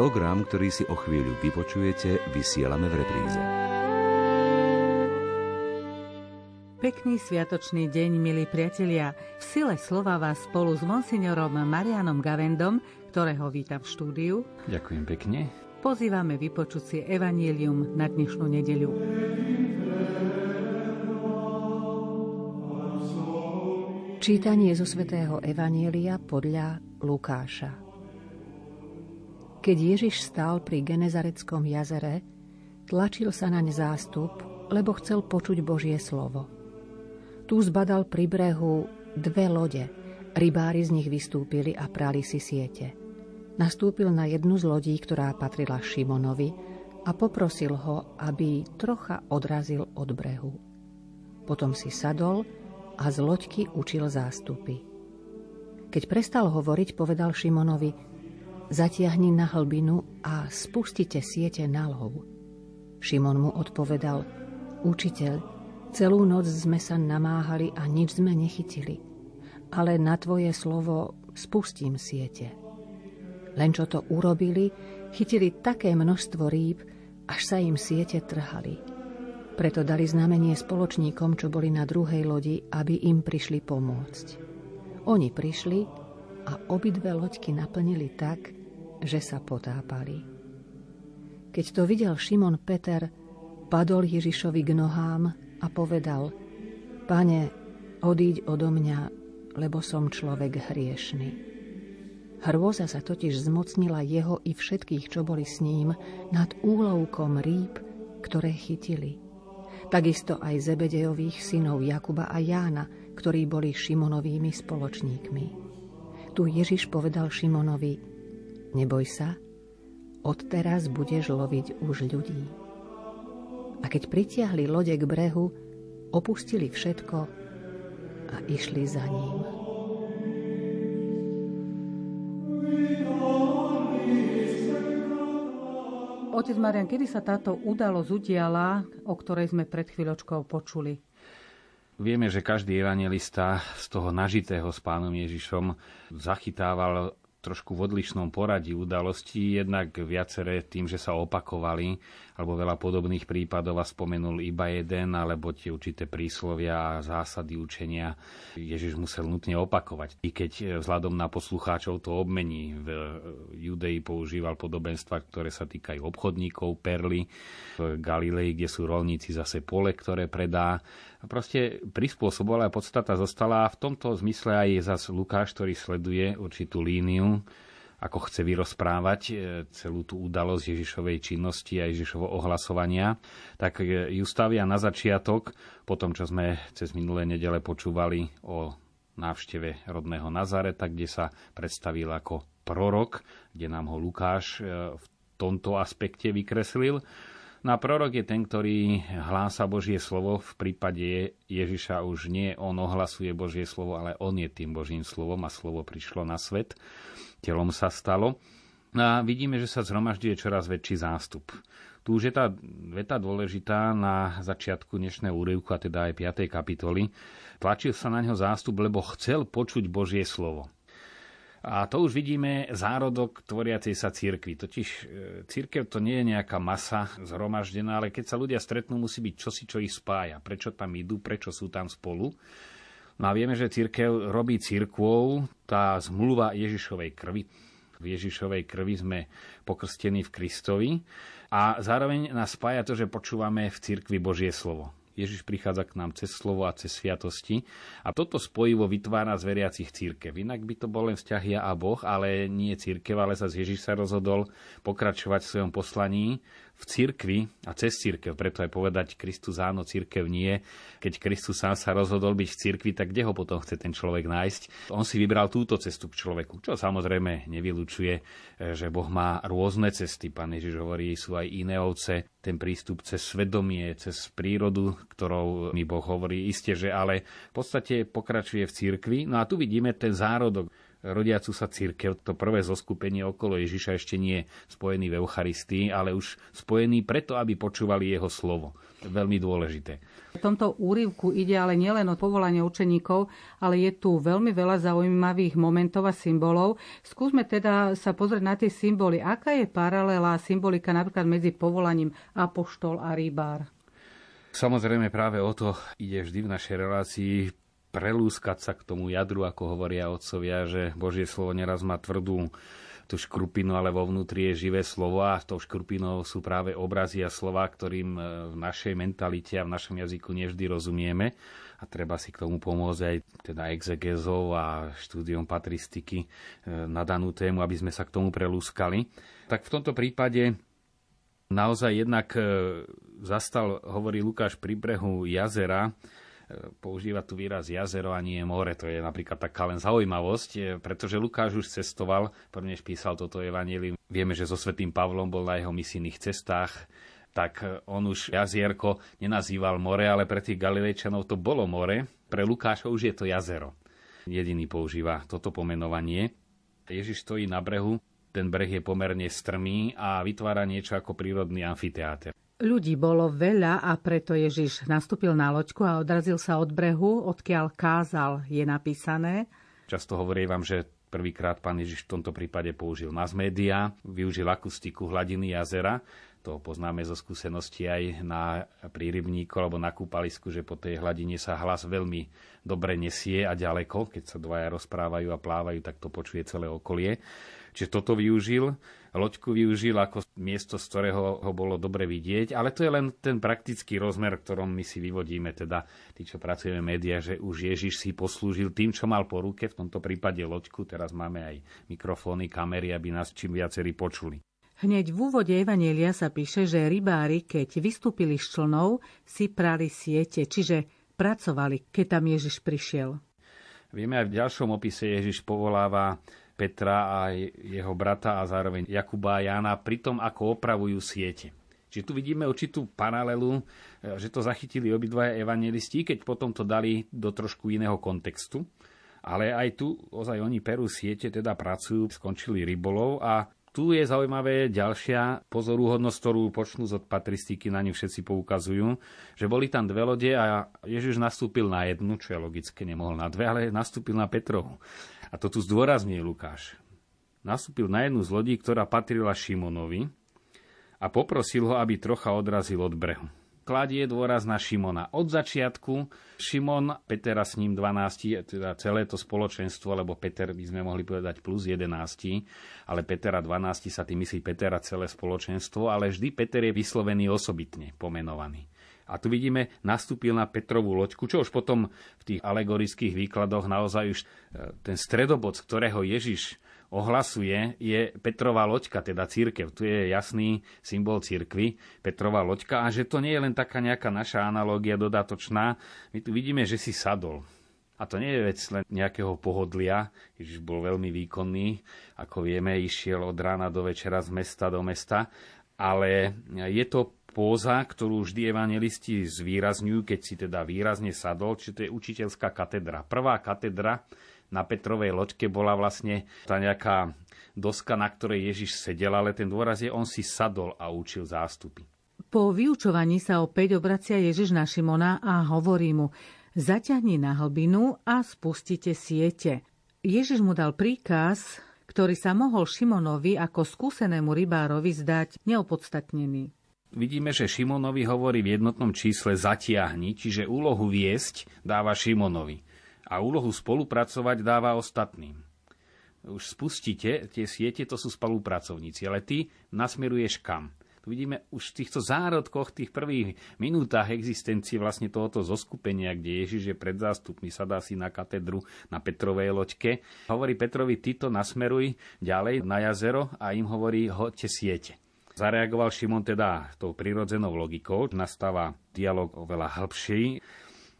Program, ktorý si o chvíľu vypočujete, vysielame v repríze. Pekný sviatočný deň, milí priatelia. V sile slova vás spolu s monsignorom Marianom Gavendom, ktorého vítam v štúdiu. Ďakujem pekne. Pozývame vypočuť si Evangelium na dnešnú nedeľu. Čítanie zo svätého Evanielia podľa Lukáša. Keď Ježiš stál pri Genezareckom jazere, tlačil sa naň zástup, lebo chcel počuť Božie slovo. Tu zbadal pri brehu dve lode. Rybári z nich vystúpili a prali si siete. Nastúpil na jednu z lodí, ktorá patrila Šimonovi a poprosil ho, aby trocha odrazil od brehu. Potom si sadol a z loďky učil zástupy. Keď prestal hovoriť, povedal Šimonovi, zatiahni na hlbinu a spustite siete na lov. Šimon mu odpovedal, učiteľ, Celú noc sme sa namáhali a nič sme nechytili. Ale na tvoje slovo spustím siete. Len čo to urobili, chytili také množstvo rýb, až sa im siete trhali. Preto dali znamenie spoločníkom, čo boli na druhej lodi, aby im prišli pomôcť. Oni prišli a obidve loďky naplnili tak, že sa potápali. Keď to videl Šimon Peter, padol Ježišovi k nohám a povedal, Pane, odíď odo mňa, lebo som človek hriešný. Hrôza sa totiž zmocnila jeho i všetkých, čo boli s ním, nad úlovkom rýb, ktoré chytili. Takisto aj Zebedejových synov Jakuba a Jána, ktorí boli Šimonovými spoločníkmi. Tu Ježiš povedal Šimonovi, neboj sa, odteraz budeš loviť už ľudí. A keď pritiahli lode k brehu, opustili všetko a išli za ním. Otec Marian, kedy sa táto udalosť udiala, o ktorej sme pred chvíľočkou počuli? Vieme, že každý evangelista z toho nažitého s pánom Ježišom zachytával trošku v odlišnom poradí udalostí, jednak viaceré tým, že sa opakovali, alebo veľa podobných prípadov a spomenul iba jeden, alebo tie určité príslovia a zásady učenia Ježiš musel nutne opakovať. I keď e, vzhľadom na poslucháčov to obmení. V e, Judei používal podobenstva, ktoré sa týkajú obchodníkov, perly, v Galilei, kde sú rolníci zase pole, ktoré predá proste prispôsobovala a podstata zostala a v tomto zmysle aj zas Lukáš, ktorý sleduje určitú líniu, ako chce vyrozprávať e, celú tú udalosť Ježišovej činnosti a Ježišovo ohlasovania, tak e, ju stavia na začiatok, po tom, čo sme cez minulé nedele počúvali o návšteve rodného Nazareta, kde sa predstavil ako prorok, kde nám ho Lukáš e, v tomto aspekte vykreslil. No a prorok je ten, ktorý hlása Božie slovo. V prípade Ježiša už nie on ohlasuje Božie slovo, ale on je tým Božím slovom a slovo prišlo na svet. Telom sa stalo. No a vidíme, že sa zhromažďuje čoraz väčší zástup. Tu už je tá veta dôležitá na začiatku dnešného úryvku, a teda aj 5. kapitoly. Tlačil sa na ňo zástup, lebo chcel počuť Božie slovo. A to už vidíme zárodok tvoriacej sa církvy. Totiž e, církev to nie je nejaká masa zhromaždená, ale keď sa ľudia stretnú, musí byť čosi, čo ich spája. Prečo tam idú, prečo sú tam spolu. No a vieme, že církev robí církvou tá zmluva Ježišovej krvi. V Ježišovej krvi sme pokrstení v Kristovi a zároveň nás spája to, že počúvame v církvi Božie slovo. Ježiš prichádza k nám cez slovo a cez sviatosti. A toto spojivo vytvára z veriacich církev. Inak by to bol len vzťah ja a Boh, ale nie církev, ale sa Ježiš sa rozhodol pokračovať v svojom poslaní v cirkvi a cez cirkev. Preto aj povedať Kristus áno, cirkev nie. Keď Kristus sám sa rozhodol byť v cirkvi, tak kde ho potom chce ten človek nájsť? On si vybral túto cestu k človeku, čo samozrejme nevylučuje, že Boh má rôzne cesty. Pán Ježiš hovorí, sú aj iné ovce. Ten prístup cez svedomie, cez prírodu, ktorou mi Boh hovorí, isté, že ale v podstate pokračuje v cirkvi. No a tu vidíme ten zárodok rodiacu sa církev, to prvé zoskupenie okolo Ježiša ešte nie spojený v Eucharistii, ale už spojený preto, aby počúvali jeho slovo. Veľmi dôležité. V tomto úrivku ide ale nielen o povolanie učeníkov, ale je tu veľmi veľa zaujímavých momentov a symbolov. Skúsme teda sa pozrieť na tie symboly. Aká je paralela symbolika napríklad medzi povolaním apoštol a rybár? Samozrejme práve o to ide vždy v našej relácii prelúskať sa k tomu jadru, ako hovoria otcovia, že Božie slovo neraz má tvrdú tú škrupinu, ale vo vnútri je živé slovo a tou škrupinou sú práve obrazy a slova, ktorým e, v našej mentalite a v našom jazyku nevždy rozumieme a treba si k tomu pomôcť aj teda exegezov a štúdiom patristiky e, na danú tému, aby sme sa k tomu prelúskali. Tak v tomto prípade naozaj jednak e, zastal, hovorí Lukáš, pri brehu jazera, používa tu výraz jazero a nie more. To je napríklad taká len zaujímavosť, eh, pretože Lukáš už cestoval, prvne písal toto evanílium. Vieme, že so svetým Pavlom bol na jeho misijných cestách, tak eh, on už jazierko nenazýval more, ale pre tých Galilejčanov to bolo more. Pre Lukáša už je to jazero. Jediný používa toto pomenovanie. Ježiš stojí na brehu, ten breh je pomerne strmý a vytvára niečo ako prírodný amfiteáter. Ľudí bolo veľa a preto Ježiš nastúpil na loďku a odrazil sa od brehu, odkiaľ kázal, je napísané. Často hovorí vám, že prvýkrát pán Ježiš v tomto prípade použil mass media, využil akustiku hladiny jazera, to poznáme zo skúsenosti aj na prírybníku alebo na kúpalisku, že po tej hladine sa hlas veľmi dobre nesie a ďaleko, keď sa dvaja rozprávajú a plávajú, tak to počuje celé okolie. Čiže toto využil, loďku využil ako miesto, z ktorého ho bolo dobre vidieť, ale to je len ten praktický rozmer, ktorom my si vyvodíme, teda tí, čo pracujeme v médiách, že už Ježiš si poslúžil tým, čo mal po ruke, v tomto prípade loďku, teraz máme aj mikrofóny, kamery, aby nás čím viacerí počuli. Hneď v úvode Evanielia sa píše, že rybári, keď vystúpili z člnov, si prali siete, čiže pracovali, keď tam Ježiš prišiel. Vieme aj v ďalšom opise Ježiš povoláva Petra a jeho brata a zároveň Jakuba a Jána pri tom, ako opravujú siete. Čiže tu vidíme určitú paralelu, že to zachytili obidvaja evangelisti, keď potom to dali do trošku iného kontextu. Ale aj tu ozaj oni perú siete, teda pracujú, skončili rybolov a tu je zaujímavé ďalšia pozorúhodnosť, ktorú počnú z patristiky, na ňu všetci poukazujú, že boli tam dve lode a Ježiš nastúpil na jednu, čo je logické, nemohol na dve, ale nastúpil na Petrovu. A to tu zdôrazňuje Lukáš. Nastúpil na jednu z lodí, ktorá patrila Šimonovi a poprosil ho, aby trocha odrazil od brehu. Kladie dôraz na Šimona. Od začiatku Šimon, Petera s ním 12, teda celé to spoločenstvo, lebo Peter by sme mohli povedať plus 11, ale Petera 12 sa tým myslí Petera celé spoločenstvo, ale vždy Peter je vyslovený osobitne pomenovaný. A tu vidíme, nastúpil na Petrovú loďku, čo už potom v tých alegorických výkladoch naozaj už e, ten stredobod, z ktorého Ježiš ohlasuje, je Petrová loďka, teda církev. Tu je jasný symbol církvy, Petrová loďka. A že to nie je len taká nejaká naša analógia dodatočná. My tu vidíme, že si sadol. A to nie je vec len nejakého pohodlia. Ježiš bol veľmi výkonný. Ako vieme, išiel od rána do večera z mesta do mesta. Ale je to póza, ktorú vždy evangelisti zvýrazňujú, keď si teda výrazne sadol, či to je učiteľská katedra. Prvá katedra na Petrovej loďke bola vlastne tá nejaká doska, na ktorej Ježiš sedel, ale ten dôraz je, on si sadol a učil zástupy. Po vyučovaní sa opäť obracia Ježiš na Šimona a hovorí mu, zaťahni na hlbinu a spustite siete. Ježiš mu dal príkaz, ktorý sa mohol Šimonovi ako skúsenému rybárovi zdať neopodstatnený vidíme, že Šimonovi hovorí v jednotnom čísle zatiahni, čiže úlohu viesť dáva Šimonovi a úlohu spolupracovať dáva ostatným. Už spustíte, tie siete to sú spolupracovníci, ale ty nasmeruješ kam? Tu vidíme už v týchto zárodkoch, tých prvých minútach existencie vlastne tohoto zoskupenia, kde Ježiš je pred zástupmi, sadá si na katedru na Petrovej loďke. Hovorí Petrovi, to nasmeruj ďalej na jazero a im hovorí, hoďte siete. Zareagoval Šimon teda tou prirodzenou logikou, nastáva dialog oveľa hĺbší,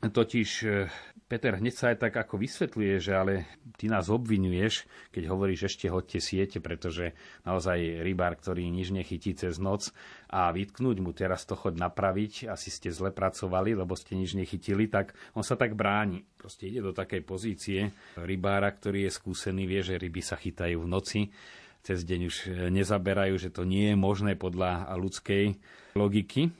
totiž e, Peter hneď sa aj tak ako vysvetľuje, že ale ty nás obvinuješ, keď hovoríš ešte hoďte siete, pretože naozaj rybár, ktorý nič nechytí cez noc a vytknúť mu teraz to choď napraviť, asi ste zle pracovali, lebo ste nič nechytili, tak on sa tak bráni. Proste ide do takej pozície rybára, ktorý je skúsený, vie, že ryby sa chytajú v noci, cez deň už nezaberajú, že to nie je možné podľa ľudskej logiky.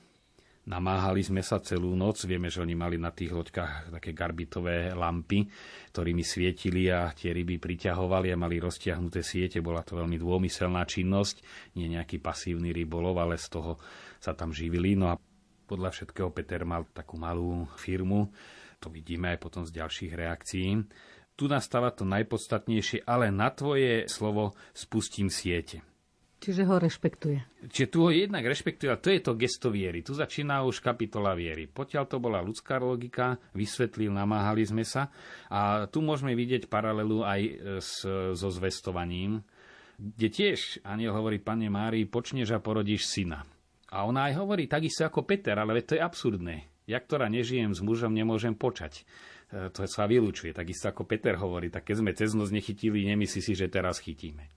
Namáhali sme sa celú noc, vieme, že oni mali na tých loďkách také garbitové lampy, ktorými svietili a tie ryby priťahovali a mali roztiahnuté siete. Bola to veľmi dômyselná činnosť, nie nejaký pasívny rybolov, ale z toho sa tam živili. No a podľa všetkého Peter mal takú malú firmu, to vidíme aj potom z ďalších reakcií. Tu nastáva to najpodstatnejšie, ale na tvoje slovo spustím siete. Čiže ho rešpektuje. Čiže tu ho jednak rešpektuje a to je to gesto viery. Tu začína už kapitola viery. Potiaľ to bola ľudská logika, vysvetlil, namáhali sme sa. A tu môžeme vidieť paralelu aj e, s, so zvestovaním, kde tiež aniel hovorí pane Márii, počneš a porodíš syna. A ona aj hovorí takisto ako Peter, ale to je absurdné. Ja, ktorá nežijem s mužom, nemôžem počať. E, to sa vylúčuje. Takisto ako Peter hovorí, tak keď sme cez noc nechytili, nemyslí si, že teraz chytíme.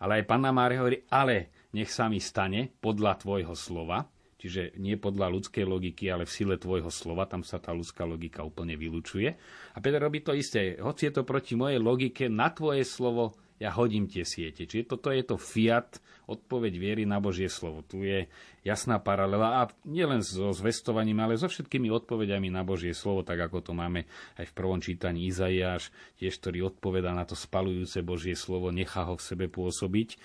Ale aj Panna Mária hovorí, ale nech sa mi stane podľa tvojho slova, čiže nie podľa ľudskej logiky, ale v sile tvojho slova, tam sa tá ľudská logika úplne vylúčuje. A Peter robí to isté, hoci je to proti mojej logike, na tvoje slovo ja hodím tie siete. Čiže toto je to fiat, odpoveď viery na Božie slovo. Tu je jasná paralela a nielen so zvestovaním, ale so všetkými odpovediami na Božie slovo, tak ako to máme aj v prvom čítaní Izaiáš, tiež ktorý odpoveda na to spalujúce Božie slovo, nechá ho v sebe pôsobiť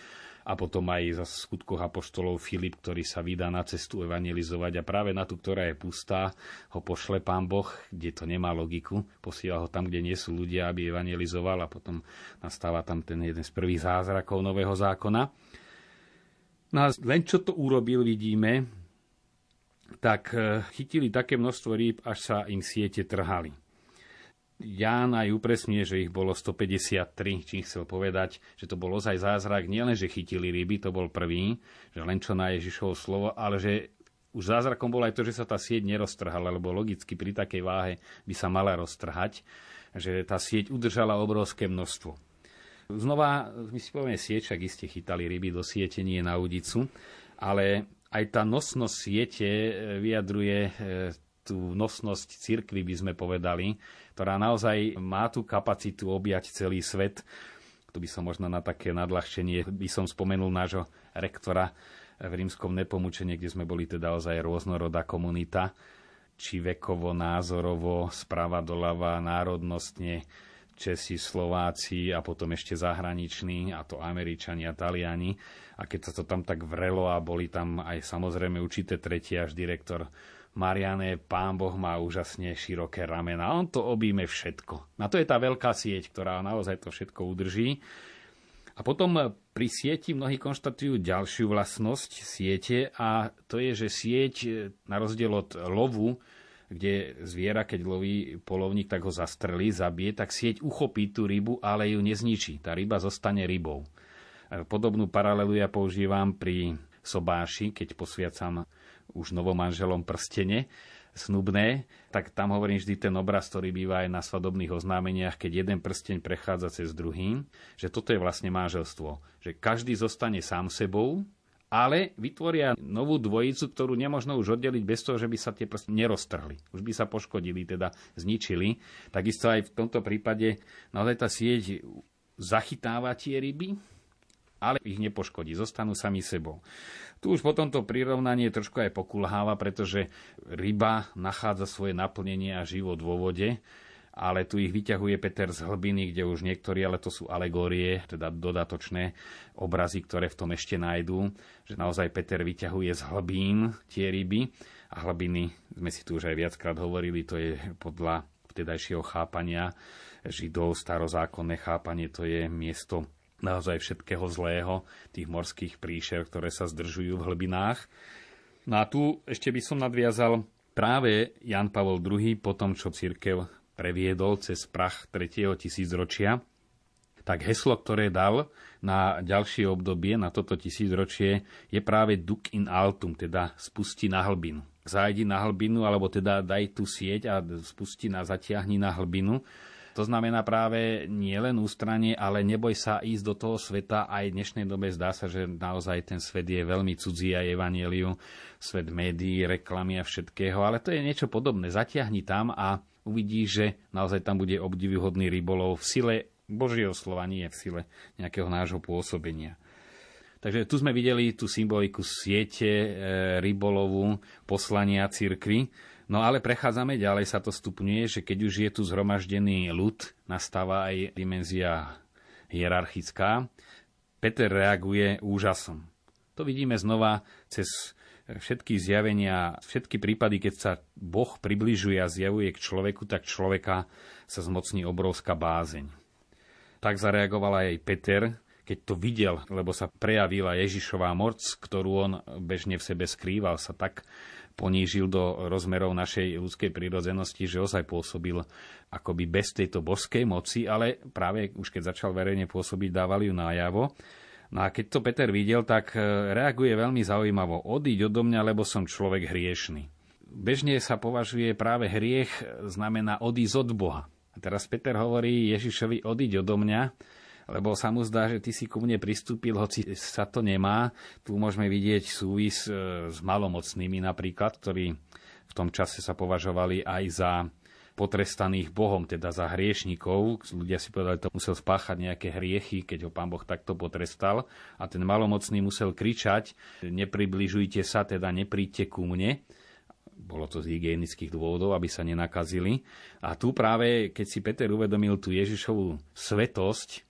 a potom aj za skutkoch apoštolov Filip, ktorý sa vydá na cestu evangelizovať a práve na tú, ktorá je pustá, ho pošle pán Boh, kde to nemá logiku, posiela ho tam, kde nie sú ľudia, aby evangelizoval a potom nastáva tam ten jeden z prvých zázrakov Nového zákona. No a len čo to urobil, vidíme, tak eh, chytili také množstvo rýb, až sa im siete trhali. Ján aj upresňuje, že ich bolo 153, čím chcel povedať, že to bol ozaj zázrak, nielen, že chytili ryby, to bol prvý, že len čo na Ježišovo slovo, ale že už zázrakom bolo aj to, že sa tá sieť neroztrhala, lebo logicky pri takej váhe by sa mala roztrhať, že tá sieť udržala obrovské množstvo. Znova, my si povieme sieť, však iste chytali ryby do siete, nie na udicu, ale aj tá nosnosť siete eh, vyjadruje eh, tú nosnosť cirkvy, by sme povedali, ktorá naozaj má tú kapacitu objať celý svet. Tu by som možno na také nadľahčenie by som spomenul nášho rektora v rímskom nepomučení, kde sme boli teda ozaj rôznorodá komunita, či vekovo, názorovo, sprava doľava, národnostne, Česi, Slováci a potom ešte zahraniční, a to Američania, Taliani. A keď sa to tam tak vrelo a boli tam aj samozrejme určité tretí až direktor Mariane, pán Boh má úžasne široké ramena. On to objíme všetko. Na to je tá veľká sieť, ktorá naozaj to všetko udrží. A potom pri sieti mnohí konštatujú ďalšiu vlastnosť siete a to je, že sieť na rozdiel od lovu, kde zviera, keď loví polovník, tak ho zastrelí, zabije, tak sieť uchopí tú rybu, ale ju nezničí. Tá ryba zostane rybou. Podobnú paralelu ja používam pri sobáši, keď posviacam už novomanželom prstene snubné, tak tam hovorím vždy ten obraz, ktorý býva aj na svadobných oznámeniach, keď jeden prsteň prechádza cez druhý, že toto je vlastne manželstvo. Že každý zostane sám sebou, ale vytvoria novú dvojicu, ktorú nemožno už oddeliť bez toho, že by sa tie prstne neroztrhli. Už by sa poškodili, teda zničili. Takisto aj v tomto prípade naozaj tá sieť zachytáva tie ryby, ale ich nepoškodí, zostanú sami sebou. Tu už potom to prirovnanie trošku aj pokulháva, pretože ryba nachádza svoje naplnenie a život vo vode, ale tu ich vyťahuje Peter z hlbiny, kde už niektorí, ale to sú alegórie, teda dodatočné obrazy, ktoré v tom ešte nájdú, že naozaj Peter vyťahuje z hlbín tie ryby a hlbiny, sme si tu už aj viackrát hovorili, to je podľa vtedajšieho chápania židov, starozákonné chápanie, to je miesto naozaj všetkého zlého, tých morských príšer, ktoré sa zdržujú v hlbinách. No a tu ešte by som nadviazal práve Jan Pavol II, po tom, čo církev previedol cez prach 3. tisícročia, tak heslo, ktoré dal na ďalšie obdobie, na toto tisícročie, je práve Duc in altum, teda spusti na hlbinu. zájdi na hlbinu, alebo teda daj tú sieť a spusti na zatiahni na hlbinu. To znamená práve nie len ústranie, ale neboj sa ísť do toho sveta. Aj v dnešnej dobe zdá sa, že naozaj ten svet je veľmi cudzí aj evanieliu, svet médií, reklamy a všetkého, ale to je niečo podobné. Zatiahni tam a uvidíš, že naozaj tam bude obdivuhodný rybolov v sile Božieho slova, nie v sile nejakého nášho pôsobenia. Takže tu sme videli tú symboliku siete, e, rybolovu, poslania cirkvi. No ale prechádzame ďalej, sa to stupňuje, že keď už je tu zhromaždený ľud, nastáva aj dimenzia hierarchická. Peter reaguje úžasom. To vidíme znova cez všetky zjavenia, všetky prípady, keď sa Boh približuje a zjavuje k človeku, tak človeka sa zmocní obrovská bázeň. Tak zareagoval aj Peter, keď to videl, lebo sa prejavila Ježišová moc, ktorú on bežne v sebe skrýval, sa tak ponížil do rozmerov našej ľudskej prírodzenosti, že ozaj pôsobil akoby bez tejto božskej moci, ale práve už keď začal verejne pôsobiť, dávali ju najavo. No a keď to Peter videl, tak e, reaguje veľmi zaujímavo. Odíď odo mňa, lebo som človek hriešný. Bežne sa považuje práve hriech znamená odísť od Boha. A teraz Peter hovorí Ježišovi, odíď odo mňa, lebo sa mu zdá, že ty si ku mne pristúpil, hoci sa to nemá. Tu môžeme vidieť súvis e, s malomocnými napríklad, ktorí v tom čase sa považovali aj za potrestaných Bohom, teda za hriešnikov. Ľudia si povedali, to musel spáchať nejaké hriechy, keď ho pán Boh takto potrestal. A ten malomocný musel kričať, nepribližujte sa, teda nepríďte ku mne bolo to z hygienických dôvodov, aby sa nenakazili. A tu práve, keď si Peter uvedomil tú Ježišovú svetosť,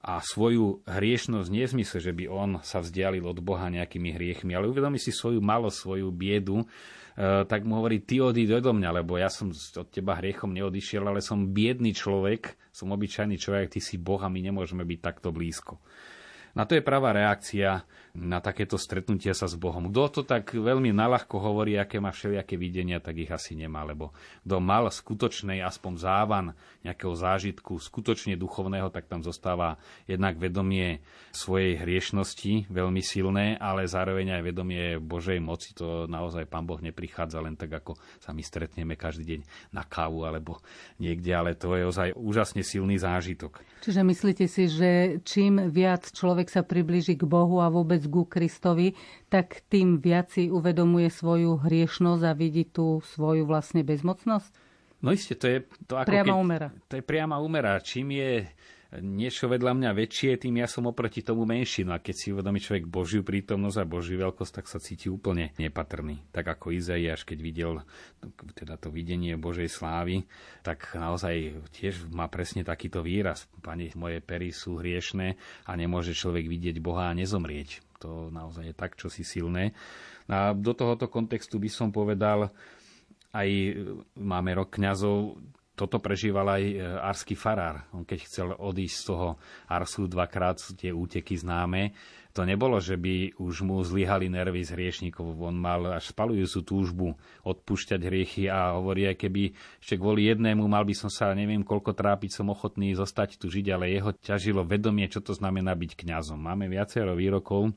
a svoju hriešnosť nie v zmysle, že by on sa vzdialil od Boha nejakými hriechmi, ale uvedomí si svoju malosť, svoju biedu, tak mu hovorí, ty odíď do mňa, lebo ja som od teba hriechom neodišiel, ale som biedný človek, som obyčajný človek, ty si Boh a my nemôžeme byť takto blízko. Na to je pravá reakcia na takéto stretnutia sa s Bohom. Kto to tak veľmi nalahko hovorí, aké má všelijaké videnia, tak ich asi nemá, lebo kto mal skutočnej aspoň závan nejakého zážitku, skutočne duchovného, tak tam zostáva jednak vedomie svojej hriešnosti, veľmi silné, ale zároveň aj vedomie Božej moci. To naozaj Pán Boh neprichádza len tak, ako sa my stretneme každý deň na kávu alebo niekde, ale to je ozaj úžasne silný zážitok. Čiže myslíte si, že čím viac človek sa priblíži k Bohu a vôbec ku Kristovi, tak tým viac si uvedomuje svoju hriešnosť a vidí tú svoju vlastne bezmocnosť? No isté, to je... To ako priama keď, úmera. To je priama úmera. Čím je niečo vedľa mňa väčšie, tým ja som oproti tomu menší. No a keď si uvedomí človek Božiu prítomnosť a Božiu veľkosť, tak sa cíti úplne nepatrný. Tak ako Izaiáš, keď videl teda to videnie Božej slávy, tak naozaj tiež má presne takýto výraz. Pane, moje pery sú hriešné a nemôže človek vidieť Boha a nezomrieť. To naozaj je tak, čo si silné. A do tohoto kontextu by som povedal, aj máme rok kňazov, toto prežíval aj e, arský farár. On keď chcel odísť z toho Arsu dvakrát tie úteky známe, to nebolo, že by už mu zlyhali nervy z hriešnikov. On mal až spalujúcu túžbu odpúšťať hriechy a hovorí, aj keby ešte kvôli jednému mal by som sa neviem koľko trápiť, som ochotný zostať tu žiť, ale jeho ťažilo vedomie, čo to znamená byť kňazom. Máme viacero výrokov,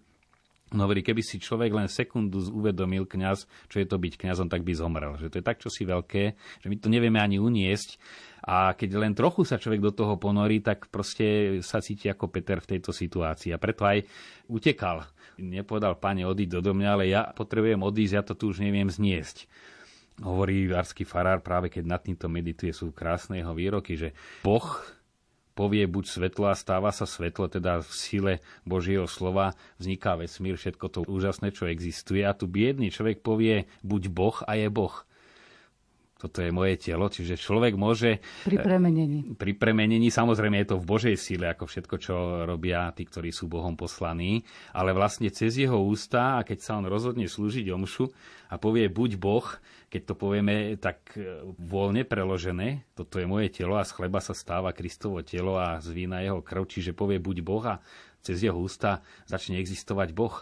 No hovorí, keby si človek len sekundu uvedomil kňaz, čo je to byť kňazom, tak by zomrel. Že to je tak čosi veľké, že my to nevieme ani uniesť. A keď len trochu sa človek do toho ponorí, tak proste sa cíti ako Peter v tejto situácii. A preto aj utekal. Nepovedal, pane, odíď do mňa, ale ja potrebujem odísť, ja to tu už neviem zniesť. Hovorí varský farár práve keď nad týmto medituje, sú krásne jeho výroky, že Boh povie buď svetlo a stáva sa svetlo, teda v sile Božieho slova vzniká vesmír, všetko to úžasné, čo existuje. A tu biedný človek povie buď Boh a je Boh toto je moje telo, čiže človek môže... Pri premenení. Pri premenení, samozrejme je to v Božej sile, ako všetko, čo robia tí, ktorí sú Bohom poslaní, ale vlastne cez jeho ústa, a keď sa on rozhodne slúžiť omšu a povie buď Boh, keď to povieme tak e, voľne preložené, toto je moje telo a z chleba sa stáva Kristovo telo a z vína jeho krv, čiže povie buď Boh a cez jeho ústa začne existovať Boh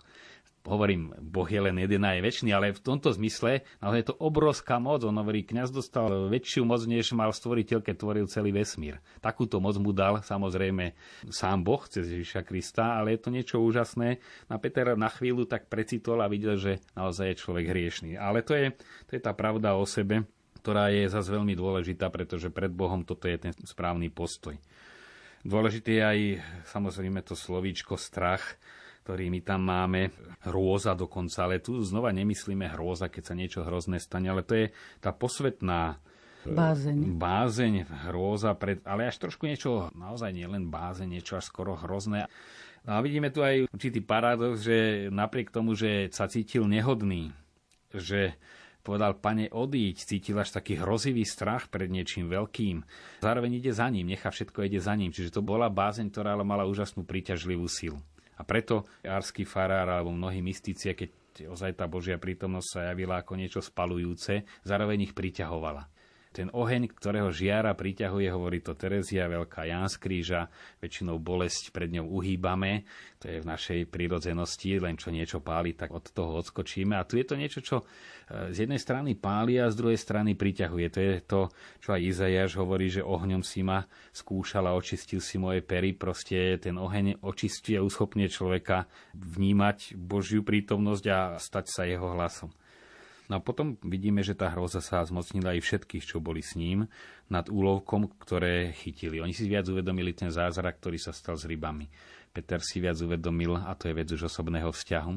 hovorím, Boh je len jeden a je väčší, ale v tomto zmysle ale je to obrovská moc. On hovorí, kňaz dostal väčšiu moc, než mal stvoriteľ, keď tvoril celý vesmír. Takúto moc mu dal samozrejme sám Boh cez Ježiša Krista, ale je to niečo úžasné. A Peter na chvíľu tak precitol a videl, že naozaj je človek hriešný. Ale to je, to je tá pravda o sebe, ktorá je zase veľmi dôležitá, pretože pred Bohom toto je ten správny postoj. Dôležité je aj samozrejme to slovíčko strach, ktorý my tam máme, hrôza dokonca, ale tu znova nemyslíme hrôza, keď sa niečo hrozné stane, ale to je tá posvetná e, Bázeň. Bázeň, hrôza, pred, ale až trošku niečo, naozaj nielen bázeň, niečo až skoro hrozné. No a vidíme tu aj určitý paradox, že napriek tomu, že sa cítil nehodný, že povedal, pane, odíď, cítil až taký hrozivý strach pred niečím veľkým. Zároveň ide za ním, nechá všetko ide za ním. Čiže to bola bázeň, ktorá mala úžasnú príťažlivú silu. A preto arský farár alebo mnohí mystici, keď ozaj tá Božia prítomnosť sa javila ako niečo spalujúce, zároveň ich priťahovala. Ten oheň, ktorého žiara priťahuje, hovorí to Terezia, veľká Ján z kríža, väčšinou bolesť pred ňou uhýbame, to je v našej prírodzenosti, len čo niečo páli, tak od toho odskočíme. A tu je to niečo, čo e, z jednej strany páli a z druhej strany priťahuje. To je to, čo aj Izajáš hovorí, že ohňom si ma skúšal a očistil si moje pery. Proste ten oheň očistí a uschopne človeka vnímať Božiu prítomnosť a stať sa jeho hlasom. No a potom vidíme, že tá hroza sa zmocnila aj všetkých, čo boli s ním, nad úlovkom, ktoré chytili. Oni si viac uvedomili ten zázrak, ktorý sa stal s rybami. Peter si viac uvedomil, a to je vec už osobného vzťahu,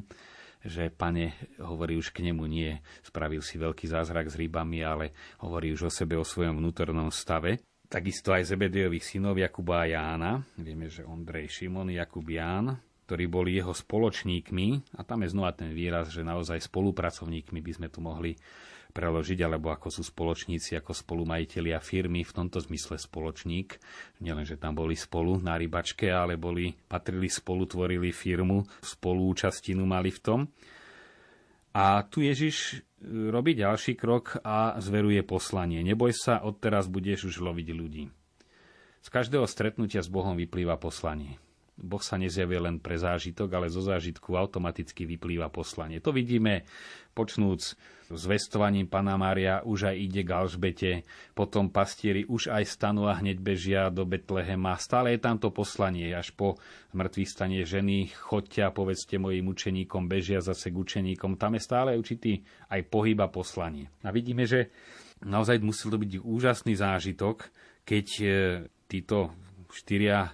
že pane hovorí už k nemu nie, spravil si veľký zázrak s rybami, ale hovorí už o sebe, o svojom vnútornom stave. Takisto aj Zebedejových synov Jakuba a Jána. Vieme, že Ondrej, Šimon, Jakub, Ján ktorí boli jeho spoločníkmi, a tam je znova ten výraz, že naozaj spolupracovníkmi by sme tu mohli preložiť, alebo ako sú spoločníci, ako spolumajiteľia firmy, v tomto zmysle spoločník. Nielen, že tam boli spolu na rybačke, ale boli, patrili spolu, tvorili firmu, spolúčastinu mali v tom. A tu Ježiš e, robí ďalší krok a zveruje poslanie. Neboj sa, odteraz budeš už loviť ľudí. Z každého stretnutia s Bohom vyplýva poslanie. Boh sa nezjavuje len pre zážitok, ale zo zážitku automaticky vyplýva poslanie. To vidíme počnúc s vestovaním Pana Mária už aj ide k Alžbete, potom pastieri už aj stanú a hneď bežia do Betlehema. Stále je tam to poslanie, až po mŕtvý stane ženy, choďte a povedzte mojim učeníkom, bežia zase k učeníkom. Tam je stále určitý aj pohyb a poslanie. A vidíme, že naozaj musel to byť úžasný zážitok, keď e, títo štyria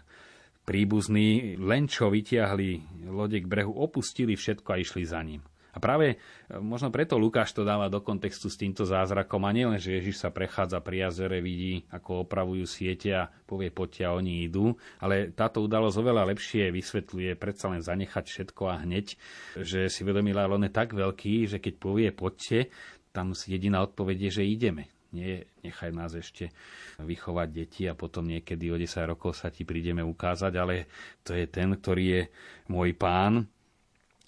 príbuzní len čo vytiahli lode k brehu, opustili všetko a išli za ním. A práve e, možno preto Lukáš to dáva do kontextu s týmto zázrakom a nielen, že Ježiš sa prechádza pri jazere, vidí, ako opravujú siete a povie poďte oni idú, ale táto udalosť oveľa lepšie vysvetľuje predsa len zanechať všetko a hneď, že si vedomila, ale on je tak veľký, že keď povie poďte, tam jediná odpoveď je, že ideme nie, nechaj nás ešte vychovať deti a potom niekedy o 10 rokov sa ti prídeme ukázať, ale to je ten, ktorý je môj pán,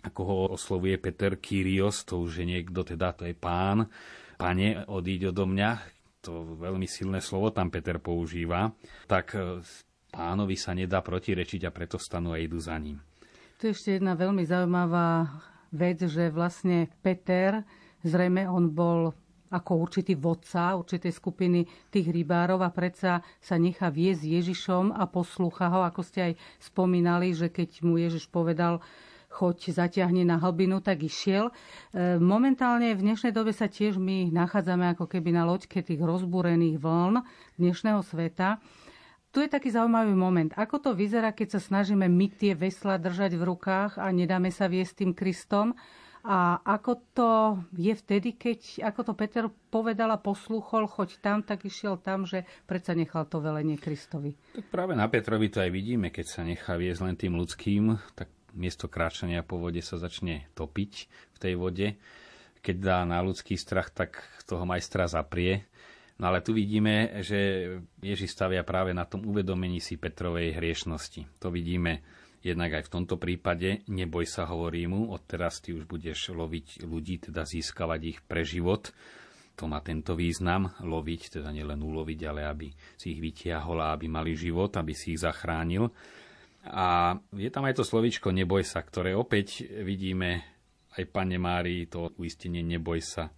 ako ho oslovuje Peter Kyrios, to už je niekto, teda to je pán, pane, odíď odo mňa, to veľmi silné slovo tam Peter používa, tak e, pánovi sa nedá protirečiť a preto stanú a idú za ním. Tu je ešte jedna veľmi zaujímavá vec, že vlastne Peter, zrejme on bol ako určitý vodca určitej skupiny tých rybárov a predsa sa nechá viesť Ježišom a poslúcha ho, ako ste aj spomínali, že keď mu Ježiš povedal, choď zaťahne na hlbinu, tak išiel. E, momentálne v dnešnej dobe sa tiež my nachádzame ako keby na loďke tých rozbúrených vln dnešného sveta. Tu je taký zaujímavý moment. Ako to vyzerá, keď sa snažíme my tie vesla držať v rukách a nedáme sa viesť tým Kristom? A ako to je vtedy, keď, ako to Peter povedal a poslúchol, choď tam, tak išiel tam, že predsa nechal to velenie Kristovi. Tak práve na Petrovi to aj vidíme, keď sa nechá viesť len tým ľudským, tak miesto kráčania po vode sa začne topiť v tej vode. Keď dá na ľudský strach, tak toho majstra zaprie. No ale tu vidíme, že Ježiš stavia práve na tom uvedomení si Petrovej hriešnosti. To vidíme Jednak aj v tomto prípade neboj sa, hovorí mu, odteraz ty už budeš loviť ľudí, teda získavať ich pre život. To má tento význam, loviť, teda nielen uloviť, ale aby si ich vytiahol a aby mali život, aby si ich zachránil. A je tam aj to slovičko neboj sa, ktoré opäť vidíme aj Pane Márii to uistenie neboj sa.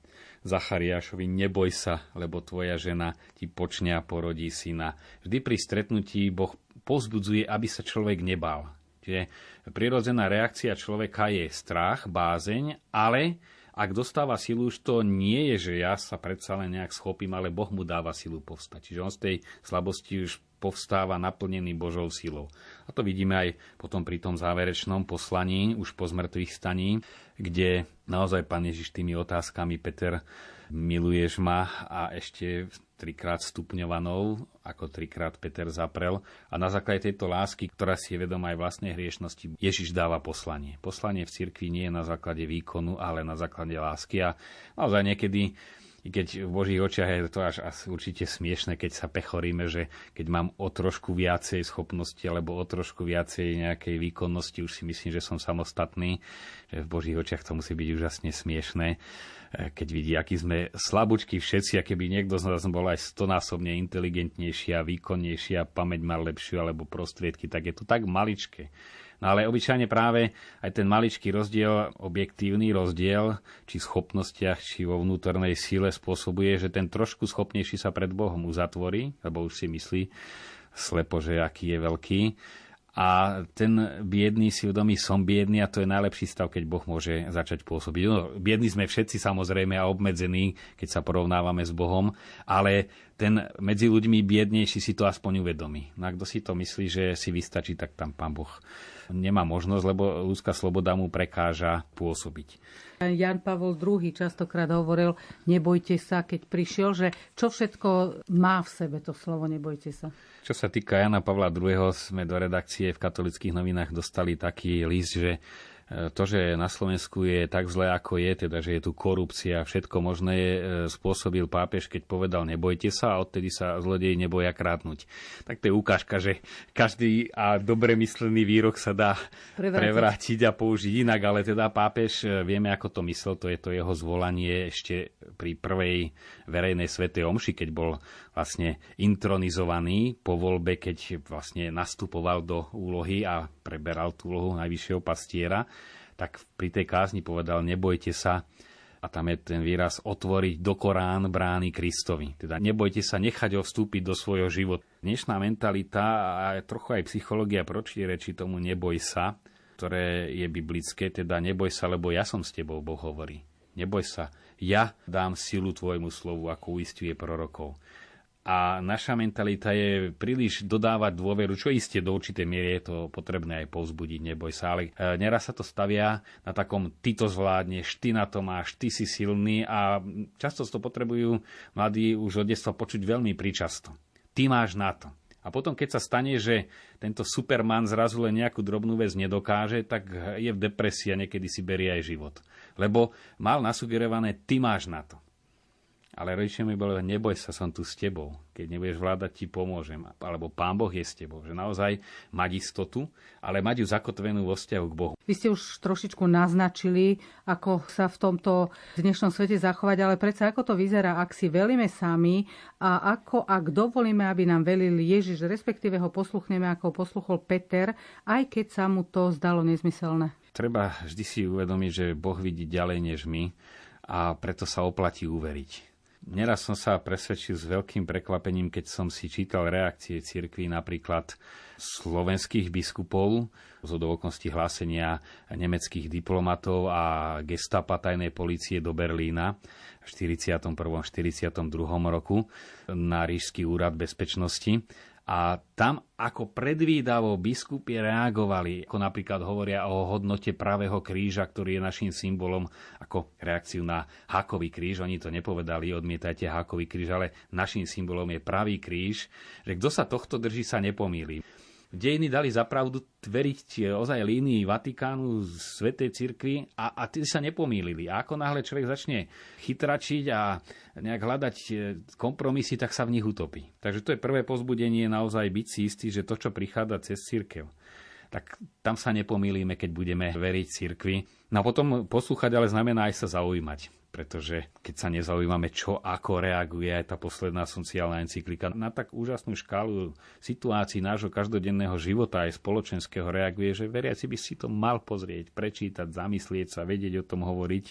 Zachariášovi, neboj sa, lebo tvoja žena ti počne a porodí syna. Vždy pri stretnutí Boh pozbudzuje, aby sa človek nebal. Čiže prirodzená reakcia človeka je strach, bázeň, ale ak dostáva silu, už to nie je, že ja sa predsa len nejak schopím, ale Boh mu dáva silu povstať. Čiže on z tej slabosti už povstáva naplnený Božou silou. A to vidíme aj potom pri tom záverečnom poslaní, už po zmrtvých staní, kde naozaj Pán Ježiš tými otázkami Peter miluješ ma a ešte trikrát stupňovanou, ako trikrát Peter zaprel. A na základe tejto lásky, ktorá si je vedomá aj vlastnej hriešnosti, Ježiš dáva poslanie. Poslanie v cirkvi nie je na základe výkonu, ale na základe lásky. A naozaj niekedy i keď v Božích očiach je to až asi určite smiešne, keď sa pechoríme, že keď mám o trošku viacej schopnosti alebo o trošku viacej nejakej výkonnosti, už si myslím, že som samostatný, že v Božích očiach to musí byť úžasne smiešné keď vidí, aký sme slabúčky všetci, a keby niekto z nás bol aj stonásobne inteligentnejší a výkonnejší a pamäť mal lepšiu alebo prostriedky, tak je to tak maličké. No ale obyčajne práve aj ten maličký rozdiel, objektívny rozdiel, či v schopnostiach, či vo vnútornej síle spôsobuje, že ten trošku schopnejší sa pred Bohom uzatvorí, lebo už si myslí slepo, že aký je veľký a ten biedný si udomí, som biedný a to je najlepší stav, keď Boh môže začať pôsobiť. No, biední sme všetci samozrejme a obmedzení, keď sa porovnávame s Bohom, ale ten medzi ľuďmi biednejší si to aspoň uvedomí. No a kto si to myslí, že si vystačí, tak tam Pán Boh nemá možnosť, lebo ľudská sloboda mu prekáža pôsobiť. Jan Pavol II častokrát hovoril, nebojte sa, keď prišiel, že čo všetko má v sebe to slovo nebojte sa. Čo sa týka Jana Pavla II, sme do redakcie v katolických novinách dostali taký list, že to, že na Slovensku je tak zle, ako je, teda, že je tu korupcia, všetko možné e, spôsobil pápež, keď povedal nebojte sa a odtedy sa zlodej neboja krátnuť. Tak to je ukážka, že každý a dobre myslený výrok sa dá prevrátiť, prevrátiť a použiť inak, ale teda pápež, e, vieme, ako to myslel, to je to jeho zvolanie ešte pri prvej verejnej svetej omši, keď bol vlastne intronizovaný po voľbe, keď vlastne nastupoval do úlohy a preberal tú úlohu najvyššieho pastiera, tak pri tej kázni povedal, nebojte sa, a tam je ten výraz otvoriť do Korán brány Kristovi. Teda nebojte sa nechať ho vstúpiť do svojho života. Dnešná mentalita a trochu aj psychológia reči tomu neboj sa, ktoré je biblické, teda neboj sa, lebo ja som s tebou, Boh hovorí. Neboj sa, ja dám silu tvojmu slovu, ako uistuje prorokov a naša mentalita je príliš dodávať dôveru, čo iste do určitej miery je to potrebné aj povzbudiť, neboj sa, ale e, neraz sa to stavia na takom ty to zvládneš, ty na to máš, ty si silný a často to potrebujú mladí už od detstva počuť veľmi príčasto. Ty máš na to. A potom, keď sa stane, že tento Superman zrazu len nejakú drobnú vec nedokáže, tak je v depresii a niekedy si berie aj život. Lebo mal nasugerované, ty máš na to. Ale rodičia mi boli, neboj sa, som tu s tebou. Keď nebudeš vládať, ti pomôžem. Alebo Pán Boh je s tebou. Že naozaj mať istotu, ale mať ju zakotvenú vo vzťahu k Bohu. Vy ste už trošičku naznačili, ako sa v tomto dnešnom svete zachovať, ale predsa ako to vyzerá, ak si velíme sami a ako ak dovolíme, aby nám velil Ježiš, respektíve ho posluchneme, ako posluchol Peter, aj keď sa mu to zdalo nezmyselné. Treba vždy si uvedomiť, že Boh vidí ďalej než my a preto sa oplatí uveriť Neraz som sa presvedčil s veľkým prekvapením, keď som si čítal reakcie cirkví napríklad slovenských biskupov z okolností hlásenia nemeckých diplomatov a gestapa tajnej policie do Berlína v 41. 42. roku na Rížský úrad bezpečnosti a tam ako predvídavo biskupy reagovali, ako napríklad hovoria o hodnote pravého kríža, ktorý je našim symbolom, ako reakciu na hakový kríž. Oni to nepovedali, odmietajte hakový kríž, ale našim symbolom je pravý kríž, že kto sa tohto drží, sa nepomýli dejiny dali zapravdu tveriť ozaj línii Vatikánu, Svetej cirkvi a, a tí sa nepomýlili. A ako náhle človek začne chytračiť a nejak hľadať e, kompromisy, tak sa v nich utopí. Takže to je prvé pozbudenie naozaj byť si istý, že to, čo prichádza cez cirkev, tak tam sa nepomýlime, keď budeme veriť cirkvi. No a potom poslúchať ale znamená aj sa zaujímať. Pretože keď sa nezaujímame, čo ako reaguje aj tá posledná sociálna encyklika. Na tak úžasnú škálu situácií nášho každodenného života aj spoločenského reaguje, že veriaci by si to mal pozrieť, prečítať, zamyslieť sa, vedieť o tom hovoriť.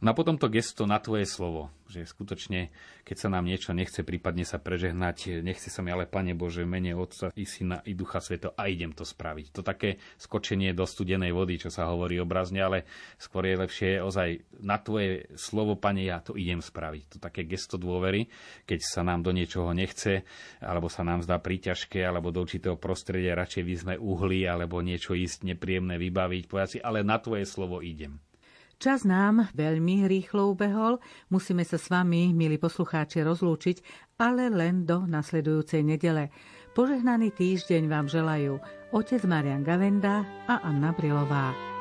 No a potom to gesto na tvoje slovo, že skutočne, keď sa nám niečo nechce, prípadne sa prežehnať, nechce sa mi ale, Pane Bože, mene Otca i Syna i Ducha Sveto a idem to spraviť. To také skočenie do studenej vody, čo sa hovorí obrazne, ale skôr je lepšie ozaj na tvoje slovo, Pane, ja to idem spraviť. To také gesto dôvery, keď sa nám do niečoho nechce, alebo sa nám zdá príťažké, alebo do určitého prostredia radšej by sme uhli, alebo niečo ísť nepríjemné vybaviť, povedať si, ale na tvoje slovo idem. Čas nám veľmi rýchlo ubehol, musíme sa s vami, milí poslucháči, rozlúčiť, ale len do nasledujúcej nedele. Požehnaný týždeň vám želajú otec Marian Gavenda a Anna Brilová.